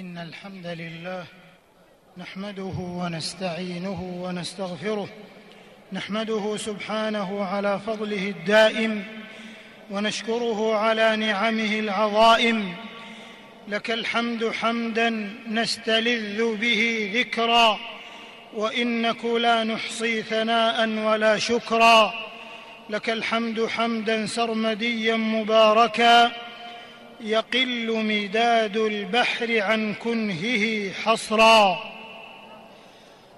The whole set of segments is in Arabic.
إن الحمد لله نحمده ونستعينه ونستغفره نحمده سبحانه على فضله الدائم ونشكره على نعمه العظائم. لك الحمد حمدا نستلذ به ذكرا وإنك لا نحصي ثناء ولا شكرا. لك الحمد حمدا سرمديا مباركا يقل مداد البحر عن كنهه حصرا.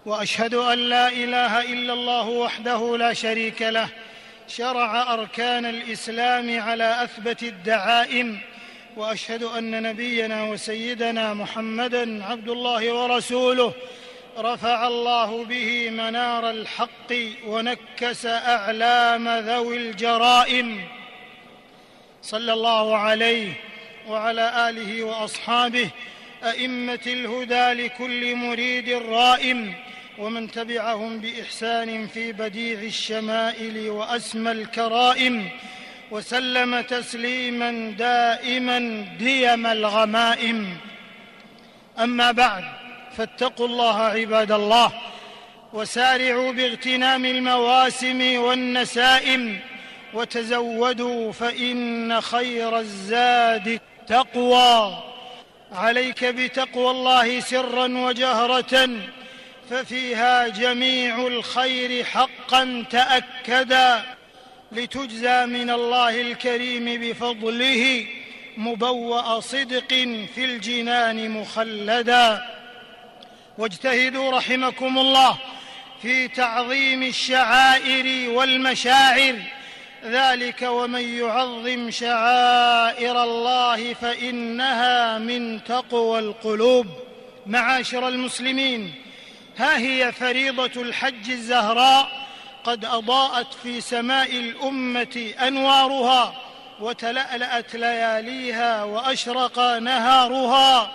وأشهد أن لا إله إلا الله وحده لا شريك له شرع أركان الإسلام على أثبت الدعائم. وأشهد أن نبينا وسيدنا محمدا عبد الله ورسوله رفع الله به منار الحق ونكس أعلام ذوي الجرائم. صلى الله عليه وعلى آله وأصحابه أئمة الهدى لكل مريد رائم ومن تبعهم بإحسان في بديع الشمائل وأسمى الكرائم وسلم تسليما دائما ديم الغمائم. أما بعد فاتقوا الله عباد الله وسارعوا باغتنام المواسم والنسائم وتزودوا فإن خير الزاد التقوى عليك بتقوى الله سرا وجهرة ففيها جميع الخير حقا تأكدا. لتجزى من الله الكريم بفضله مبوأ صدق في الجنان مخلدا. واجتهدوا رحمكم الله في تعظيم الشعائر والمشاعر. ذلك ومن يعظم شعائر الله فإنها من تقوى القلوب. معاشر المسلمين ها هي فريضة الحج الزهراء قد أضاءت في سماء الأمة أنوارها وتلألأت لياليها وأشرق نهارها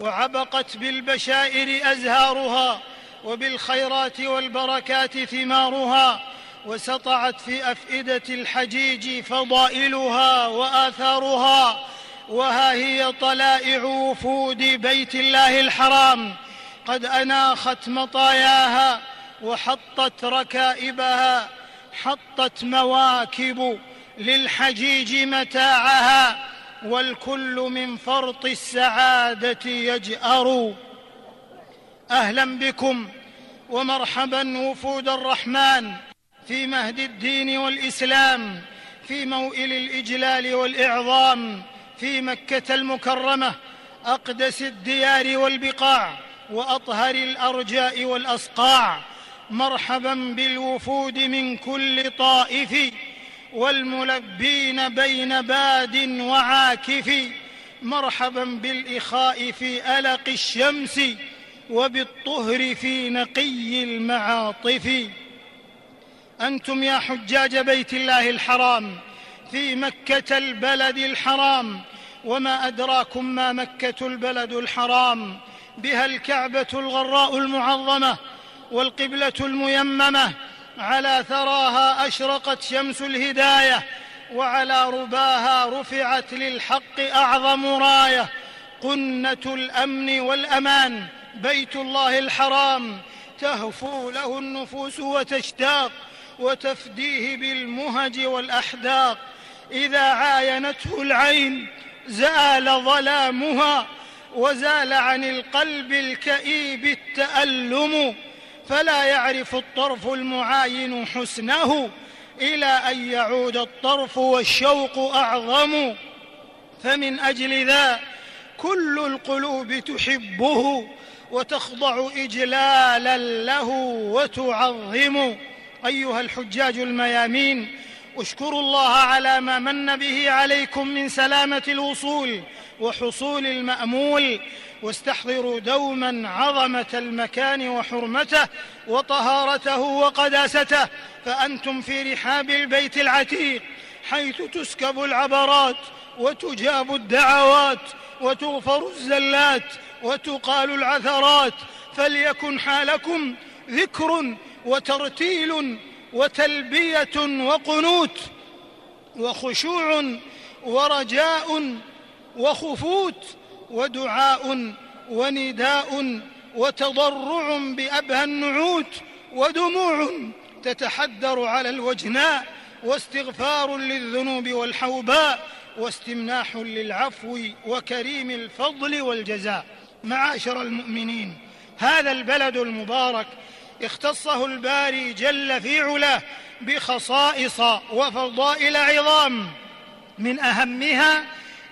وعبقت بالبشائر أزهارها وبالخيرات والبركات ثمارها وسطعت في أفئدة الحجيج فضائلها وآثارها وها هي طلائع وفود بيت الله الحرام. قد أناخت مطاياها وحطت ركائبها حطت مواكب للحجيج متاعها والكل من فرط السعادة يجأر. أهلا بكم ومرحبا وفود الرحمن. في مهد الدين والإسلام في موئل الإجلال والإعظام في مكة المكرمة أقدس الديار والبقاع وأطهر الأرجاء والاصقاع مرحبا بالوفود من كل طائف والملبين بين باد وعاكف. مرحبا بالإخاء في ألق الشمس وبالطهر في نقي المعاطف. أنتم يا حجاج بيت الله الحرام في مكة البلد الحرام وما أدراكم ما مكة البلد الحرام؟ بها الكعبة الغراء المعظمة والقبلة الميممة على ثراها أشرقت شمس الهداية وعلى رباها رفعت للحق أعظم راية قنة الأمن والأمان بيت الله الحرام. تهفو له النفوس وتشتاق وتفديه بالمهج والأحداق. إذا عاينته العين زال ظلامها وزال عن القلب الكئيب التألم. فلا يعرف الطرف المعاين حسنه إلى أن يعود الطرف والشوق أعظم. فمن أجل ذا كل القلوب تحبه وتخضع إجلالا له وتعظم. أيها الحجاج الميامين اشكروا الله على ما من به عليكم من سلامة الوصول وحصول المأمول واستحضروا دوما عظمة المكان وحرمته وطهارته وقداسته فأنتم في رحاب البيت العتيق حيث تسكب العبرات وتجاب الدعوات وتغفر الزلات وتقال العثرات فليكن حالكم ذكر وترتيل وتلبية وقنوت وخشوع ورجاء وخفوت ودعاء ونداء وتضرع بأبهى النعوت ودموع تتحدر على الوجناء واستغفار للذنوب والحوباء واستمناح للعفو وكريم الفضل والجزاء. معاشر المؤمنين هذا البلد المبارك اختصه الباري جل في علاه بخصائص وفضائل عظام. من أهمها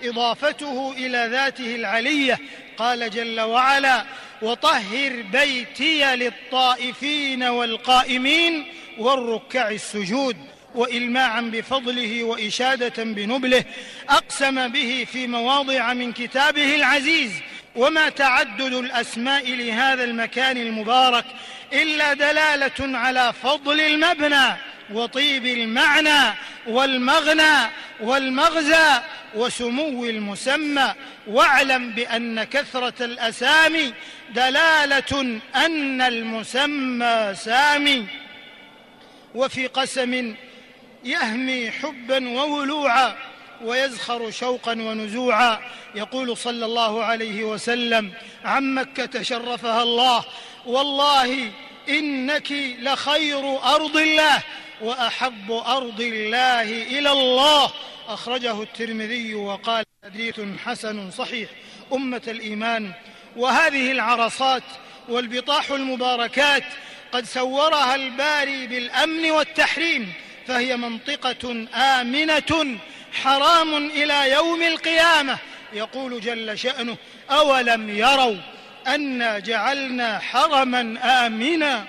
إضافته إلى ذاته العلية. قال جل وعلا وطهر بيتي للطائفين والقائمين والركع السجود والماعا بفضله وإشادة بنبله أقسم به في مواضع من كتابه العزيز وما تعدد الأسماء لهذا المكان المبارك إلا دلالة على فضل المبنى وطيب المعنى والمغنى والمغزى وسمو المسمى. واعلم بأن كثرة الأسامي دلالة أن المسمى سامي. وفي قسم يهمي حبا وولوعا ويزخر شوقا ونزوعا. يقول صلى الله عليه وسلم عن مكة شرفها الله. والله إنك لخير أرض الله وأحب أرض الله إلى الله. أخرجه الترمذي وقال حديث حسن صحيح. أمة الإيمان. وهذه العرصات والبطاح المباركات قد سورها الباري بالأمن والتحريم فهي منطقة آمنة حرام إلى يوم القيامة. يقول جل شأنه أولم يروا أنا جعلنا حرما آمنا؟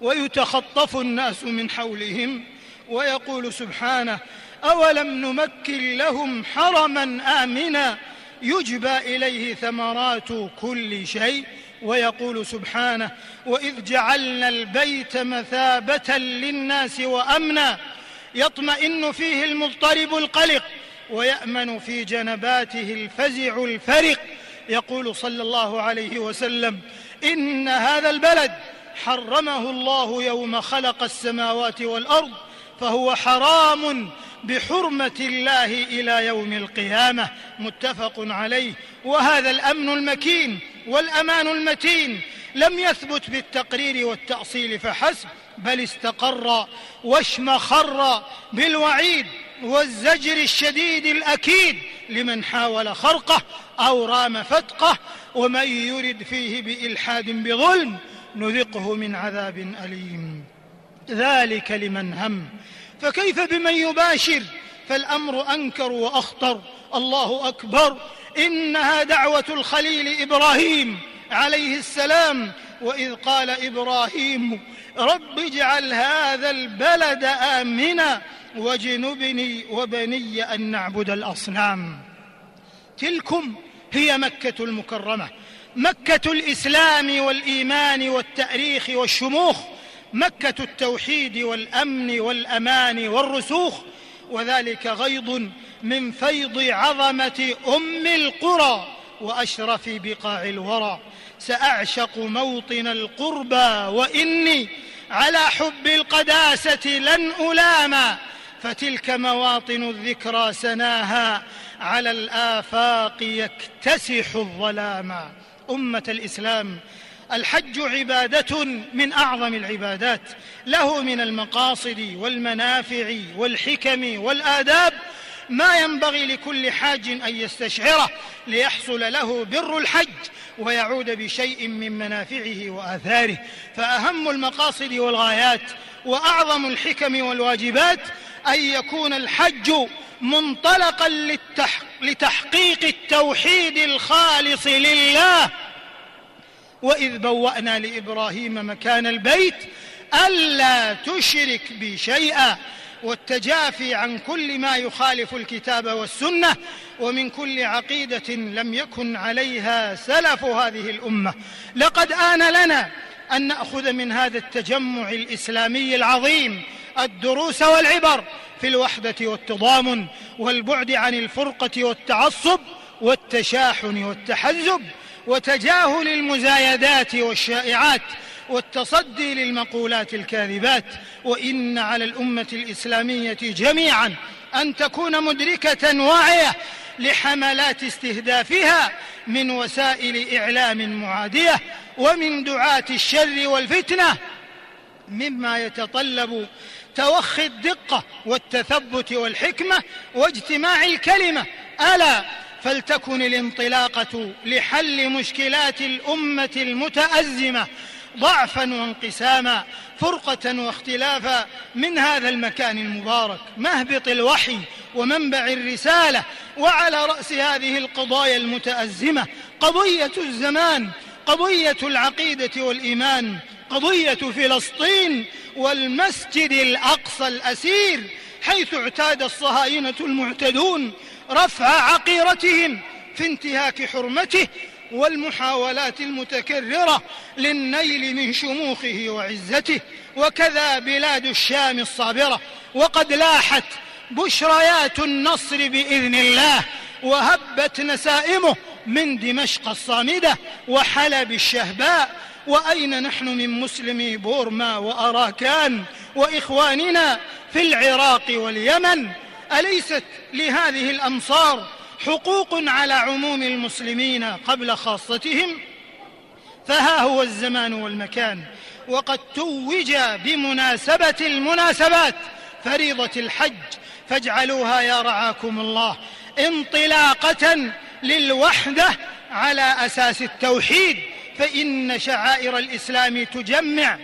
ويتخطف الناس من حولهم ويقول سبحانه أولم نمكن لهم حرما آمنا؟ يجبى إليه ثمرات كل شيء ويقول سبحانه وإذ جعلنا البيت مثابة للناس وأمنا يطمئن فيه المضطرب القلق ويأمن في جنباته الفزع الفرق. يقول صلى الله عليه وسلم إن هذا البلد حرمه الله يوم خلق السماوات والأرض فهو حرام بحرمة الله إلى يوم القيامة. متفق عليه. وهذا الأمن المكين والأمان المتين لم يثبت بالتقرير والتأصيل فحسب بل استقر واشمخر بالوعيد والزجر الشديد الأكيد لمن حاول خرقه أو رام فتقه ومن يرد فيه بإلحاد بظلم نذقه من عذاب أليم. ذلك لمن هم. فكيف بمن يباشر؟ فالأمر أنكر وأخطر. الله أكبر. إنها دعوة الخليل إبراهيم عليه السلام وإذ قال إبراهيم رب اجعل هذا البلد آمنا واجنبني وبني أن نعبد الأصنام. تلكم هي مكة المكرمة. مكة الإسلام والإيمان والتأريخ والشموخ. مكة التوحيد والأمن والأمان والرسوخ. وذلك غيض من فيض عظمة أم القرى وأشرف بقاع الورى. سأعشق موطن القربى وإني على حب القداسة لن ألام فتلك مواطن الذكرى سناها على الآفاق يكتسح الظلام. أمة الإسلام الحج عبادة من أعظم العبادات له من المقاصد والمنافع والحكم والآداب ما ينبغي لكل حاج أن يستشعره ليحصل له بر الحج ويعود بشيء من منافعه وآثاره. فأهم المقاصد والغايات وأعظم الحكم والواجبات أن يكون الحج منطلقا لتحقيق التوحيد الخالص لله. وإذ بوأنا لإبراهيم مكان البيت ألا تشرك بي شيئا. والتجافي عن كل ما يخالف الكتاب والسنة ومن كل عقيدة لم يكن عليها سلف هذه الأمة. لقد آن لنا أن نأخذ من هذا التجمع الإسلامي العظيم الدروس والعبر في الوحدة والتضامن والبعد عن الفرقة والتعصب والتشاحن والتحزب وتجاهل المزايدات والشائعات والتصدي للمقولات الكاذبات وإن على الأمة الإسلامية جميعا أن تكون مدركة واعية لحملات استهدافها من وسائل إعلام معادية ومن دعاة الشر والفتنة مما يتطلب توخي الدقة والتثبت والحكمة واجتماع الكلمة. ألا فلتكن الانطلاقة لحل مشكلات الأمة المتأزمة ضعفا وانقساما فرقة واختلافا من هذا المكان المبارك. مهبط الوحي ومنبع الرسالة وعلى رأس هذه القضايا المتأزمة قضية الزمان قضية العقيدة والإيمان قضية فلسطين والمسجد الأقصى الأسير حيث اعتاد الصهاينة المعتدون رفع عقيرتهم في انتهاك حرمته والمحاولات المتكررة للنيل من شموخه وعزته وكذا بلاد الشام الصابرة. وقد لاحت بشريات النصر بإذن الله وهبت نسائمه من دمشق الصامدة وحلب الشهباء. وأين نحن من مسلمي بورما وأراكان وإخواننا في العراق واليمن؟ أليست لهذه الأمصار حقوق على عموم المسلمين قبل خاصتهم فها هو الزمان والمكان. وقد توج بمناسبة المناسبات فريضة الحج. فاجعلوها يا رعاكم الله انطلاقة للوحدة على أساس التوحيد. فإن شعائر الإسلام تجمع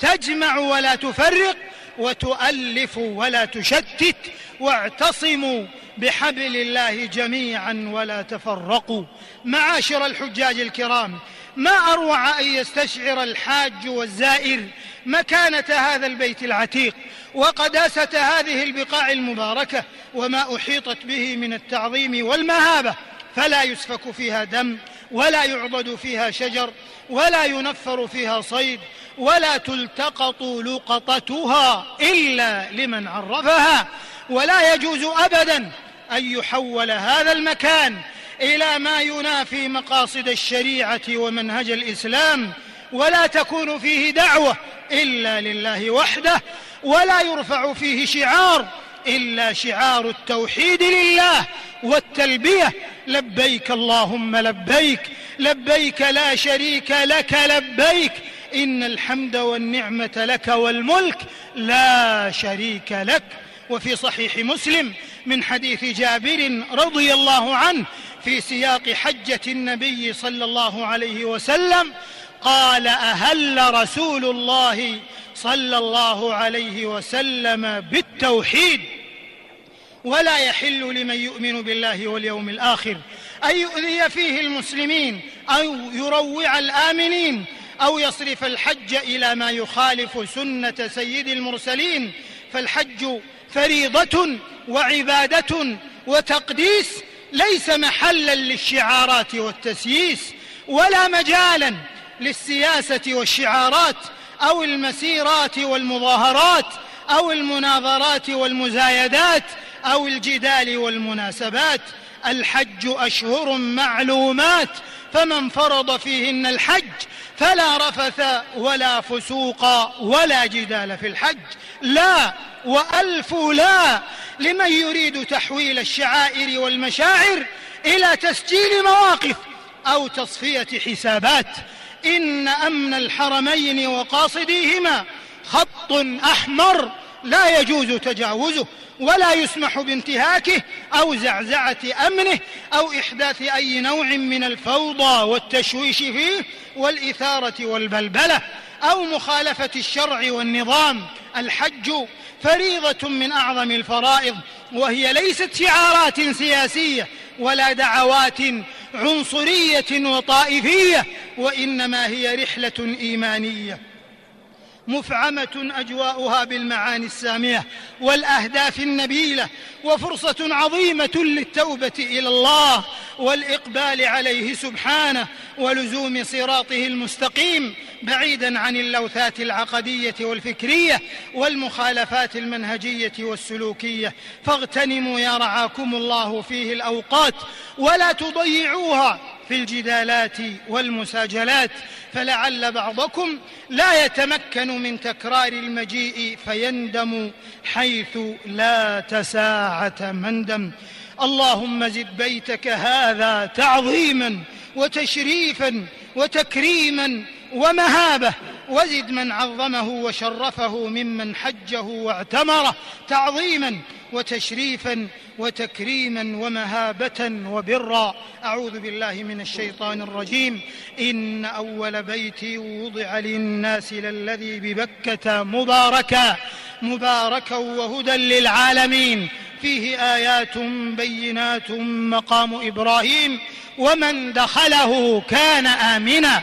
تجمع ولا تفرق وتؤلف ولا تشتت. واعتصموا بحبل الله جميعا ولا تفرقوا. معاشر الحجاج الكرام ما أروع أن يستشعر الحاج والزائر مكانة هذا البيت العتيق وقداسة هذه البقاع المباركة وما أحيطت به من التعظيم والمهابة. فلا يسفك فيها دم ولا يعضد فيها شجر ولا ينفر فيها صيد ولا تلتقط لقطتها إلا لمن عرفها. ولا يجوز ابدا أن يحول هذا المكان إلى ما ينافي مقاصد الشريعة ومنهج الإسلام ولا تكون فيه دعوة إلا لله وحده ولا يرفع فيه شعار إلا شعار التوحيد لله والتلبية. لبيك اللهم لبيك لبيك لا شريك لك لبيك. إن الحمد والنعمة لك والملك لا شريك لك. وفي صحيح مسلم من حديث جابر رضي الله عنه في سياق حجة النبي صلى الله عليه وسلم قال أهل رسول الله صلى الله عليه وسلم بالتوحيد. ولا يحل لمن يؤمن بالله واليوم الآخر أن يؤذي فيه المسلمين أو يروع الآمنين أو يصرف الحج إلى ما يخالف سنة سيد المرسلين. فالحج فريضة وعبادة وتقديس ليس محلا للشعارات والتسييس ولا مجالا للسياسة والشعارات أو المسيرات والمظاهرات أو المناظرات والمزايدات أو الجدال والمناسبات. الحج أشهر معلومات فمن فرض فيهن الحج فلا رفث ولا فسوق ولا جدال في الحج. لا وألف لا لمن يريد تحويل الشعائر والمشاعر إلى تسجيل مواقف أو تصفية حسابات. إن أمن الحرمين وقاصديهما خط أحمر لا يجوز تجاوزه ولا يسمح بانتهاكه أو زعزعة أمنه أو إحداث أي نوع من الفوضى والتشويش فيه والإثارة والبلبلة. أو مخالفة الشرع والنظام الحج فريضة من أعظم الفرائض وهي ليست شعارات سياسية ولا دعوات عنصرية وطائفية وإنما هي رحلة إيمانية. مفعمة أجواؤها بالمعاني السامية والأهداف النبيلة وفرصة عظيمة للتوبة إلى الله والإقبال عليه سبحانه ولزوم صراطه المستقيم. بعيدا عن اللوثات العقدية والفكرية والمخالفات المنهجية والسلوكية. فاغتنموا يا رعاكم الله فيه الأوقات ولا تضيعوها في الجدالات والمساجلات. فلعل بعضكم لا يتمكن من تكرار المجيء فيندم حيث لا تساعة مندم اللهم زد بيتك هذا تعظيما وتشريفا وتكريما ومهابه وزد من عظمه وشرفه ممن حجه واعتمره تعظيما وتشريفا وتكريما ومهابة وبرا. أعوذ بالله من الشيطان الرجيم. إن أول بيت وضع للناس للذي ببكة مباركا مباركا وهدى للعالمين. فيه آيات بينات مقام إبراهيم ومن دخله كان آمنا.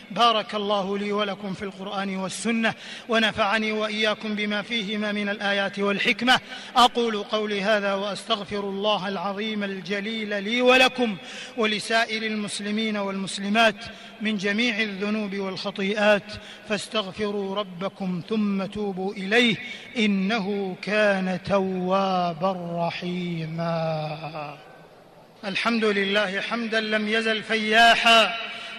بارك الله لي ولكم في القرآن والسنة ونفعني وإياكم بما فيهما من الآيات والحكمة. أقول قولي هذا وأستغفر الله العظيم الجليل لي ولكم ولسائر المسلمين والمسلمات من جميع الذنوب والخطيئات. فاستغفروا ربكم ثم توبوا إليه. إنه كان توابا رحيما. الحمد لله حمدا لم يزل فياحا.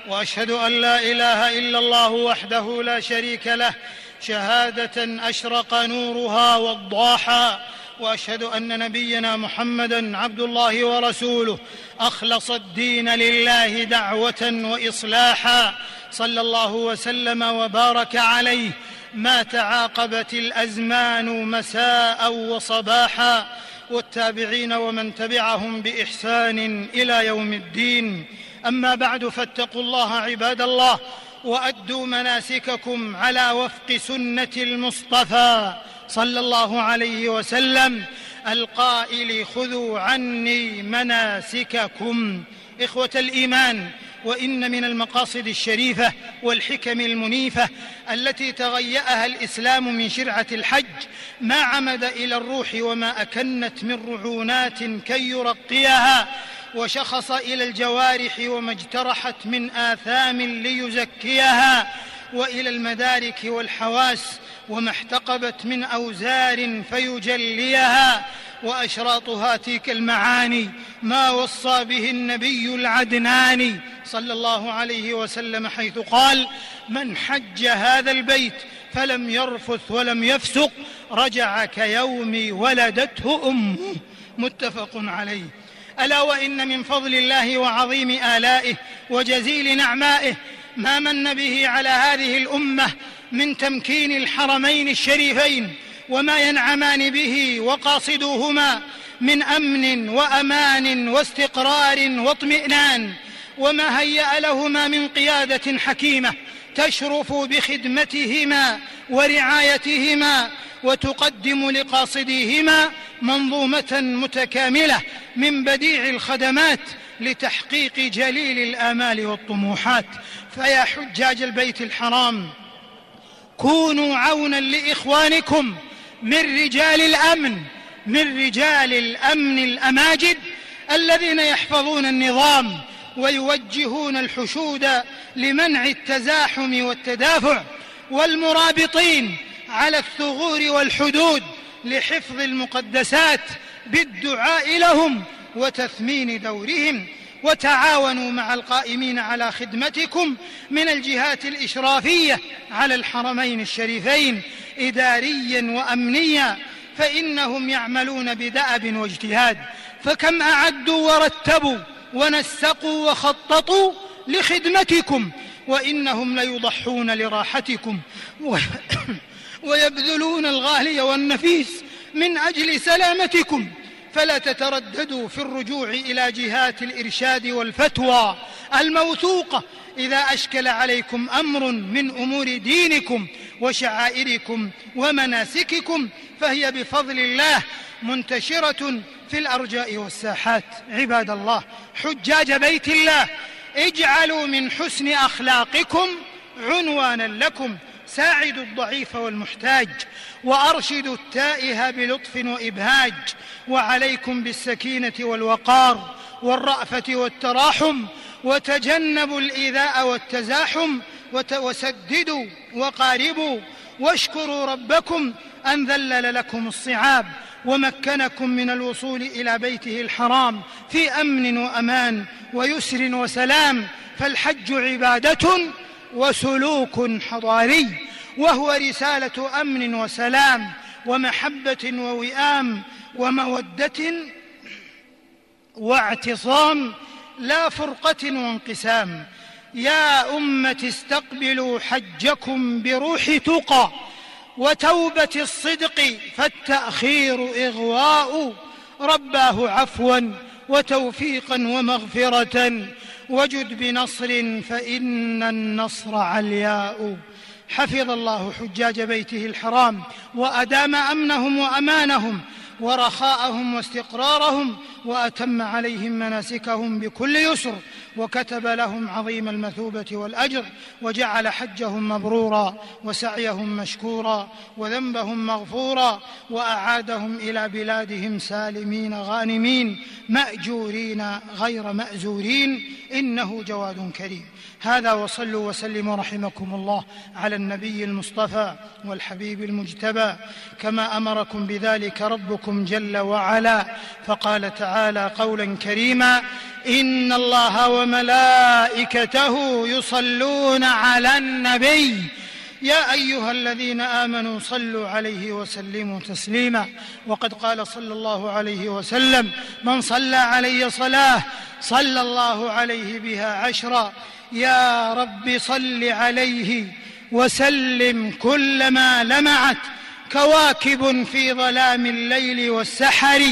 وأشهد أن لا إله إلا الله وحده لا شريك له شهادة أشرق نورها وضاحا وأشهد أن نبينا محمدا عبد الله ورسوله أخلص الدين لله دعوة واصلاحا. صلى الله وسلم وبارك عليه ما تعاقبت الأزمان مساء وصباحا. والتابعين ومن تبعهم بإحسان إلى يوم الدين. أما بعد فاتقوا الله عباد الله وأدوا مناسككم على وفق سنة المصطفى صلى الله عليه وسلم. القائل خذوا عني مناسككم. إخوة الإيمان وإن من المقاصد الشريفة والحكم المنيفة التي تغيأها الإسلام من شرعة الحج ما عمد إلى الروح وما أكنت من رعونات كي يرقيها. وشخص إلى الجوارح وما اجترحت من آثام ليزكيها وإلى المدارك والحواس وما احتقبت من أوزار فيجليها واشراط هاتيك المعاني ما وصى به النبي العدناني صلى الله عليه وسلم حيث قال من حج هذا البيت فلم يرفث ولم يفسق رجع كيوم ولدته أمه. متفق عليه. ألا وإن من فضل الله وعظيم آلائه وجزيل نعمائه ما من به على هذه الأمة من تمكين الحرمين الشريفين وما ينعمان به وقاصدوهما من أمن وأمان واستقرار واطمئنان وما هيأ لهما من قيادة حكيمة تشرف بخدمتهما ورعايتهما وتقدم لقاصديهما منظومة متكاملة من بديع الخدمات لتحقيق جليل الآمال والطموحات. فيا حجاج البيت الحرام كونوا عونا لإخوانكم من رجال الأمن من رجال الأمن الأماجد الذين يحفظون النظام ويوجهون الحشود لمنع التزاحم والتدافع والمرابطين على الثغور والحدود لحفظ المقدسات بالدعاء لهم وتثمين دورهم وتعاونوا مع القائمين على خدمتكم من الجهات الإشرافية على الحرمين الشريفين إداريا وأمنيا فإنهم يعملون بدأب واجتهاد فكم أعدوا ورتبوا ونسقوا وخططوا لخدمتكم وإنهم ليضحون لراحتكم. ويبذلون الغالي والنفيس من أجل سلامتكم. فلا تترددوا في الرجوع إلى جهات الإرشاد والفتوى الموثوقة. إذا أشكل عليكم أمر من أمور دينكم وشعائركم ومناسككم فهي بفضل الله منتشرة في الأرجاء والساحات. عباد الله حجاج بيت الله اجعلوا من حسن أخلاقكم عنوانا لكم. ساعدوا الضعيف والمحتاج وارشدوا التائه بلطف وإبهاج وعليكم بالسكينة والوقار والرأفة والتراحم وتجنبوا الإيذاء والتزاحم وسددوا وقاربوا واشكروا ربكم أن ذلل لكم الصعاب ومكنكم من الوصول إلى بيته الحرام في أمن وأمان ويسر وسلام فالحج عبادة وسلوك حضاري وهو رسالة أمن وسلام ومحبة ووئام ومودة واعتصام لا فرقة وانقسام. يا أمة استقبلوا حجكم بروح تقى وتوبة الصدق فالتأخير إغواء. رباه عفوا وتوفيقا ومغفرة. وجد بنصر فإن النصر علياء. حفظ الله حجاج بيته الحرام وأدام أمنهم وأمانهم ورخاءهم واستقرارهم وأتم عليهم مناسكهم بكل يسر وكتب لهم عظيم المثوبة والأجر وجعل حجهم مبرورا وسعيهم مشكورا وذنبهم مغفورا وأعادهم إلى بلادهم سالمين غانمين مأجورين غير مأزورين. إنه جواد كريم. هذا وصلوا وسلموا رحمكم الله على النبي المصطفى والحبيب المجتبى. كما أمركم بذلك ربكم جل وعلا. فقال تعالى قولا كريما إن الله وملائكته يصلون على النبي يا أيها الذين آمنوا صلوا عليه وسلموا تسليما. وقد قال صلى الله عليه وسلم من صلى علي صلاة صلى الله عليه بها عشرا. يا رب صل عليه وسلم كلما لمعت. كواكب في ظلام الليل والسحر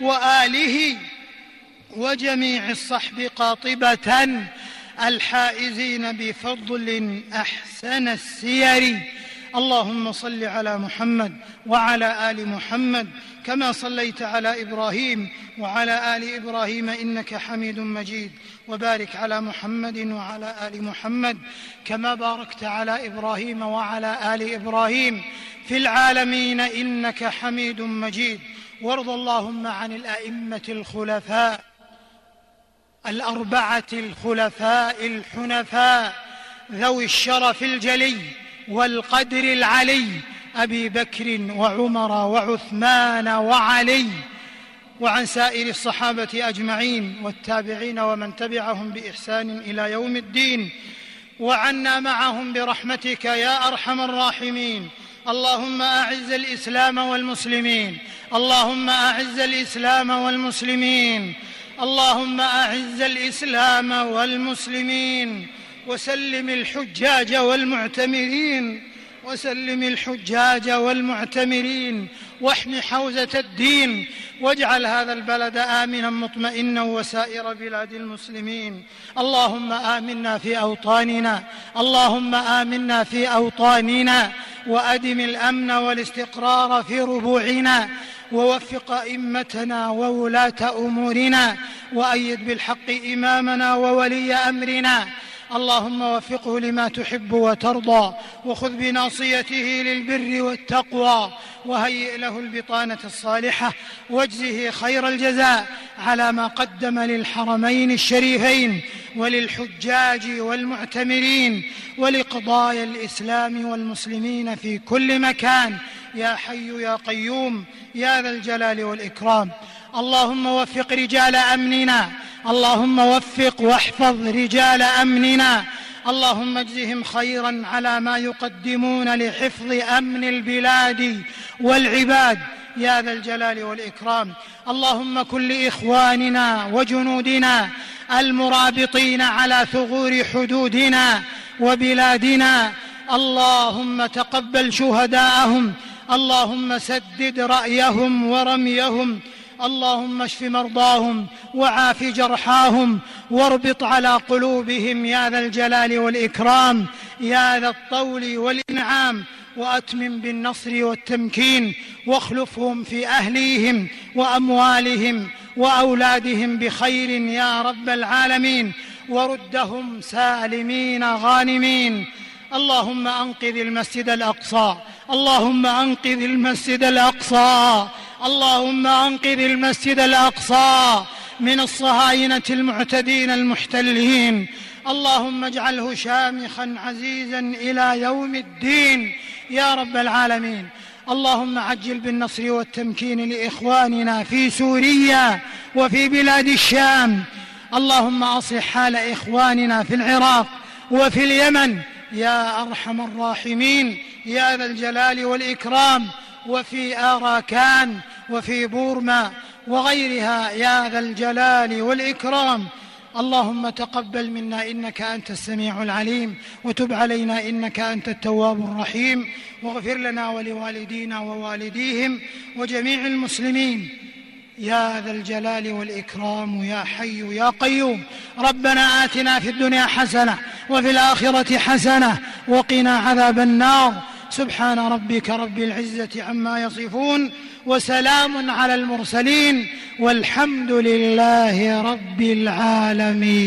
وآله وجميع الصحب قاطبة الحائزين بفضل أحسن السير. اللهم صل على محمد وعلى آل محمد كما صليت على إبراهيم وعلى آل إبراهيم إنك حميد مجيد. وبارك على محمد وعلى آل محمد كما باركت على إبراهيم وعلى آل إبراهيم. في العالمين إنك حميد مجيد. وارض اللهم عن الأئمة الخلفاء. الأربعة الخلفاء الحنفاء ذوي الشرف الجلي والقدر العلي أبي بكر وعمر وعثمان وعلي وعن سائر الصحابة أجمعين والتابعين ومن تبعهم بإحسان إلى يوم الدين وعنا معهم برحمتك يا أرحم الراحمين. اللهم أعز الإسلام والمسلمين. اللهم أعز الإسلام والمسلمين. اللهم أعز الإسلام والمسلمين وسلم الحجاج والمعتمرين وسلم الحجاج والمعتمرين واحم حوزة الدين واجعل هذا البلد آمنا مطمئنا وسائر بلاد المسلمين. اللهم آمنا في أوطاننا اللهم آمنا في أوطاننا وأدم الأمن والاستقرار في ربوعنا ووفق ائمتنا وولاة أمورنا وأيد بالحق إمامنا وولي أمرنا. اللهم وفقه لما تحب وترضى وخذ بناصيته للبر والتقوى وهيئ له البطانة الصالحة واجزه خير الجزاء على ما قدم للحرمين الشريفين وللحجاج والمعتمرين ولقضايا الإسلام والمسلمين في كل مكان. يا حي يا قيوم يا ذا الجلال والإكرام. اللهم وفق رجال أمننا. اللهم وفق واحفظ رجال أمننا. اللهم اجزهم خيرا على ما يقدمون لحفظ أمن البلاد والعباد. يا ذا الجلال والإكرام. اللهم كن لاخواننا وجنودنا المرابطين على ثغور حدودنا وبلادنا. اللهم تقبل شهداءهم اللهم سدد رأيهم ورميهم. اللهم اشف مرضاهم وعاف جرحاهم. واربط على قلوبهم يا ذا الجلال والإكرام يا ذا الطول والإنعام. وأتمم بالنصر والتمكين. واخلفهم في أهليهم وأموالهم وأولادهم بخير يا رب العالمين. وردهم سالمين غانمين. اللهم أنقذ المسجد الأقصى. اللهم أنقذ المسجد الأقصى. اللهم أنقذ المسجد الأقصى من الصهاينة المعتدين المحتلين. اللهم اجعله شامخا عزيزا إلى يوم الدين. يا رب العالمين. اللهم عجل بالنصر والتمكين لإخواننا في سوريا وفي بلاد الشام. اللهم أصلح حال إخواننا في العراق وفي اليمن. يا أرحم الراحمين يا ذا الجلال والإكرام وفي آراكان وفي بورما وغيرها يا ذا الجلال والإكرام. اللهم تقبل منا إنك أنت السميع العليم وتب علينا إنك أنت التواب الرحيم. واغفر لنا ولوالدينا ووالديهم وجميع المسلمين. يا ذا الجلال والإكرام يا حي يا قيوم. ربنا آتنا في الدنيا حسنة وفي الآخرة حسنة وقنا عذاب النار. سبحان ربك رب العزة عما يصفون وسلام على المرسلين والحمد لله رب العالمين.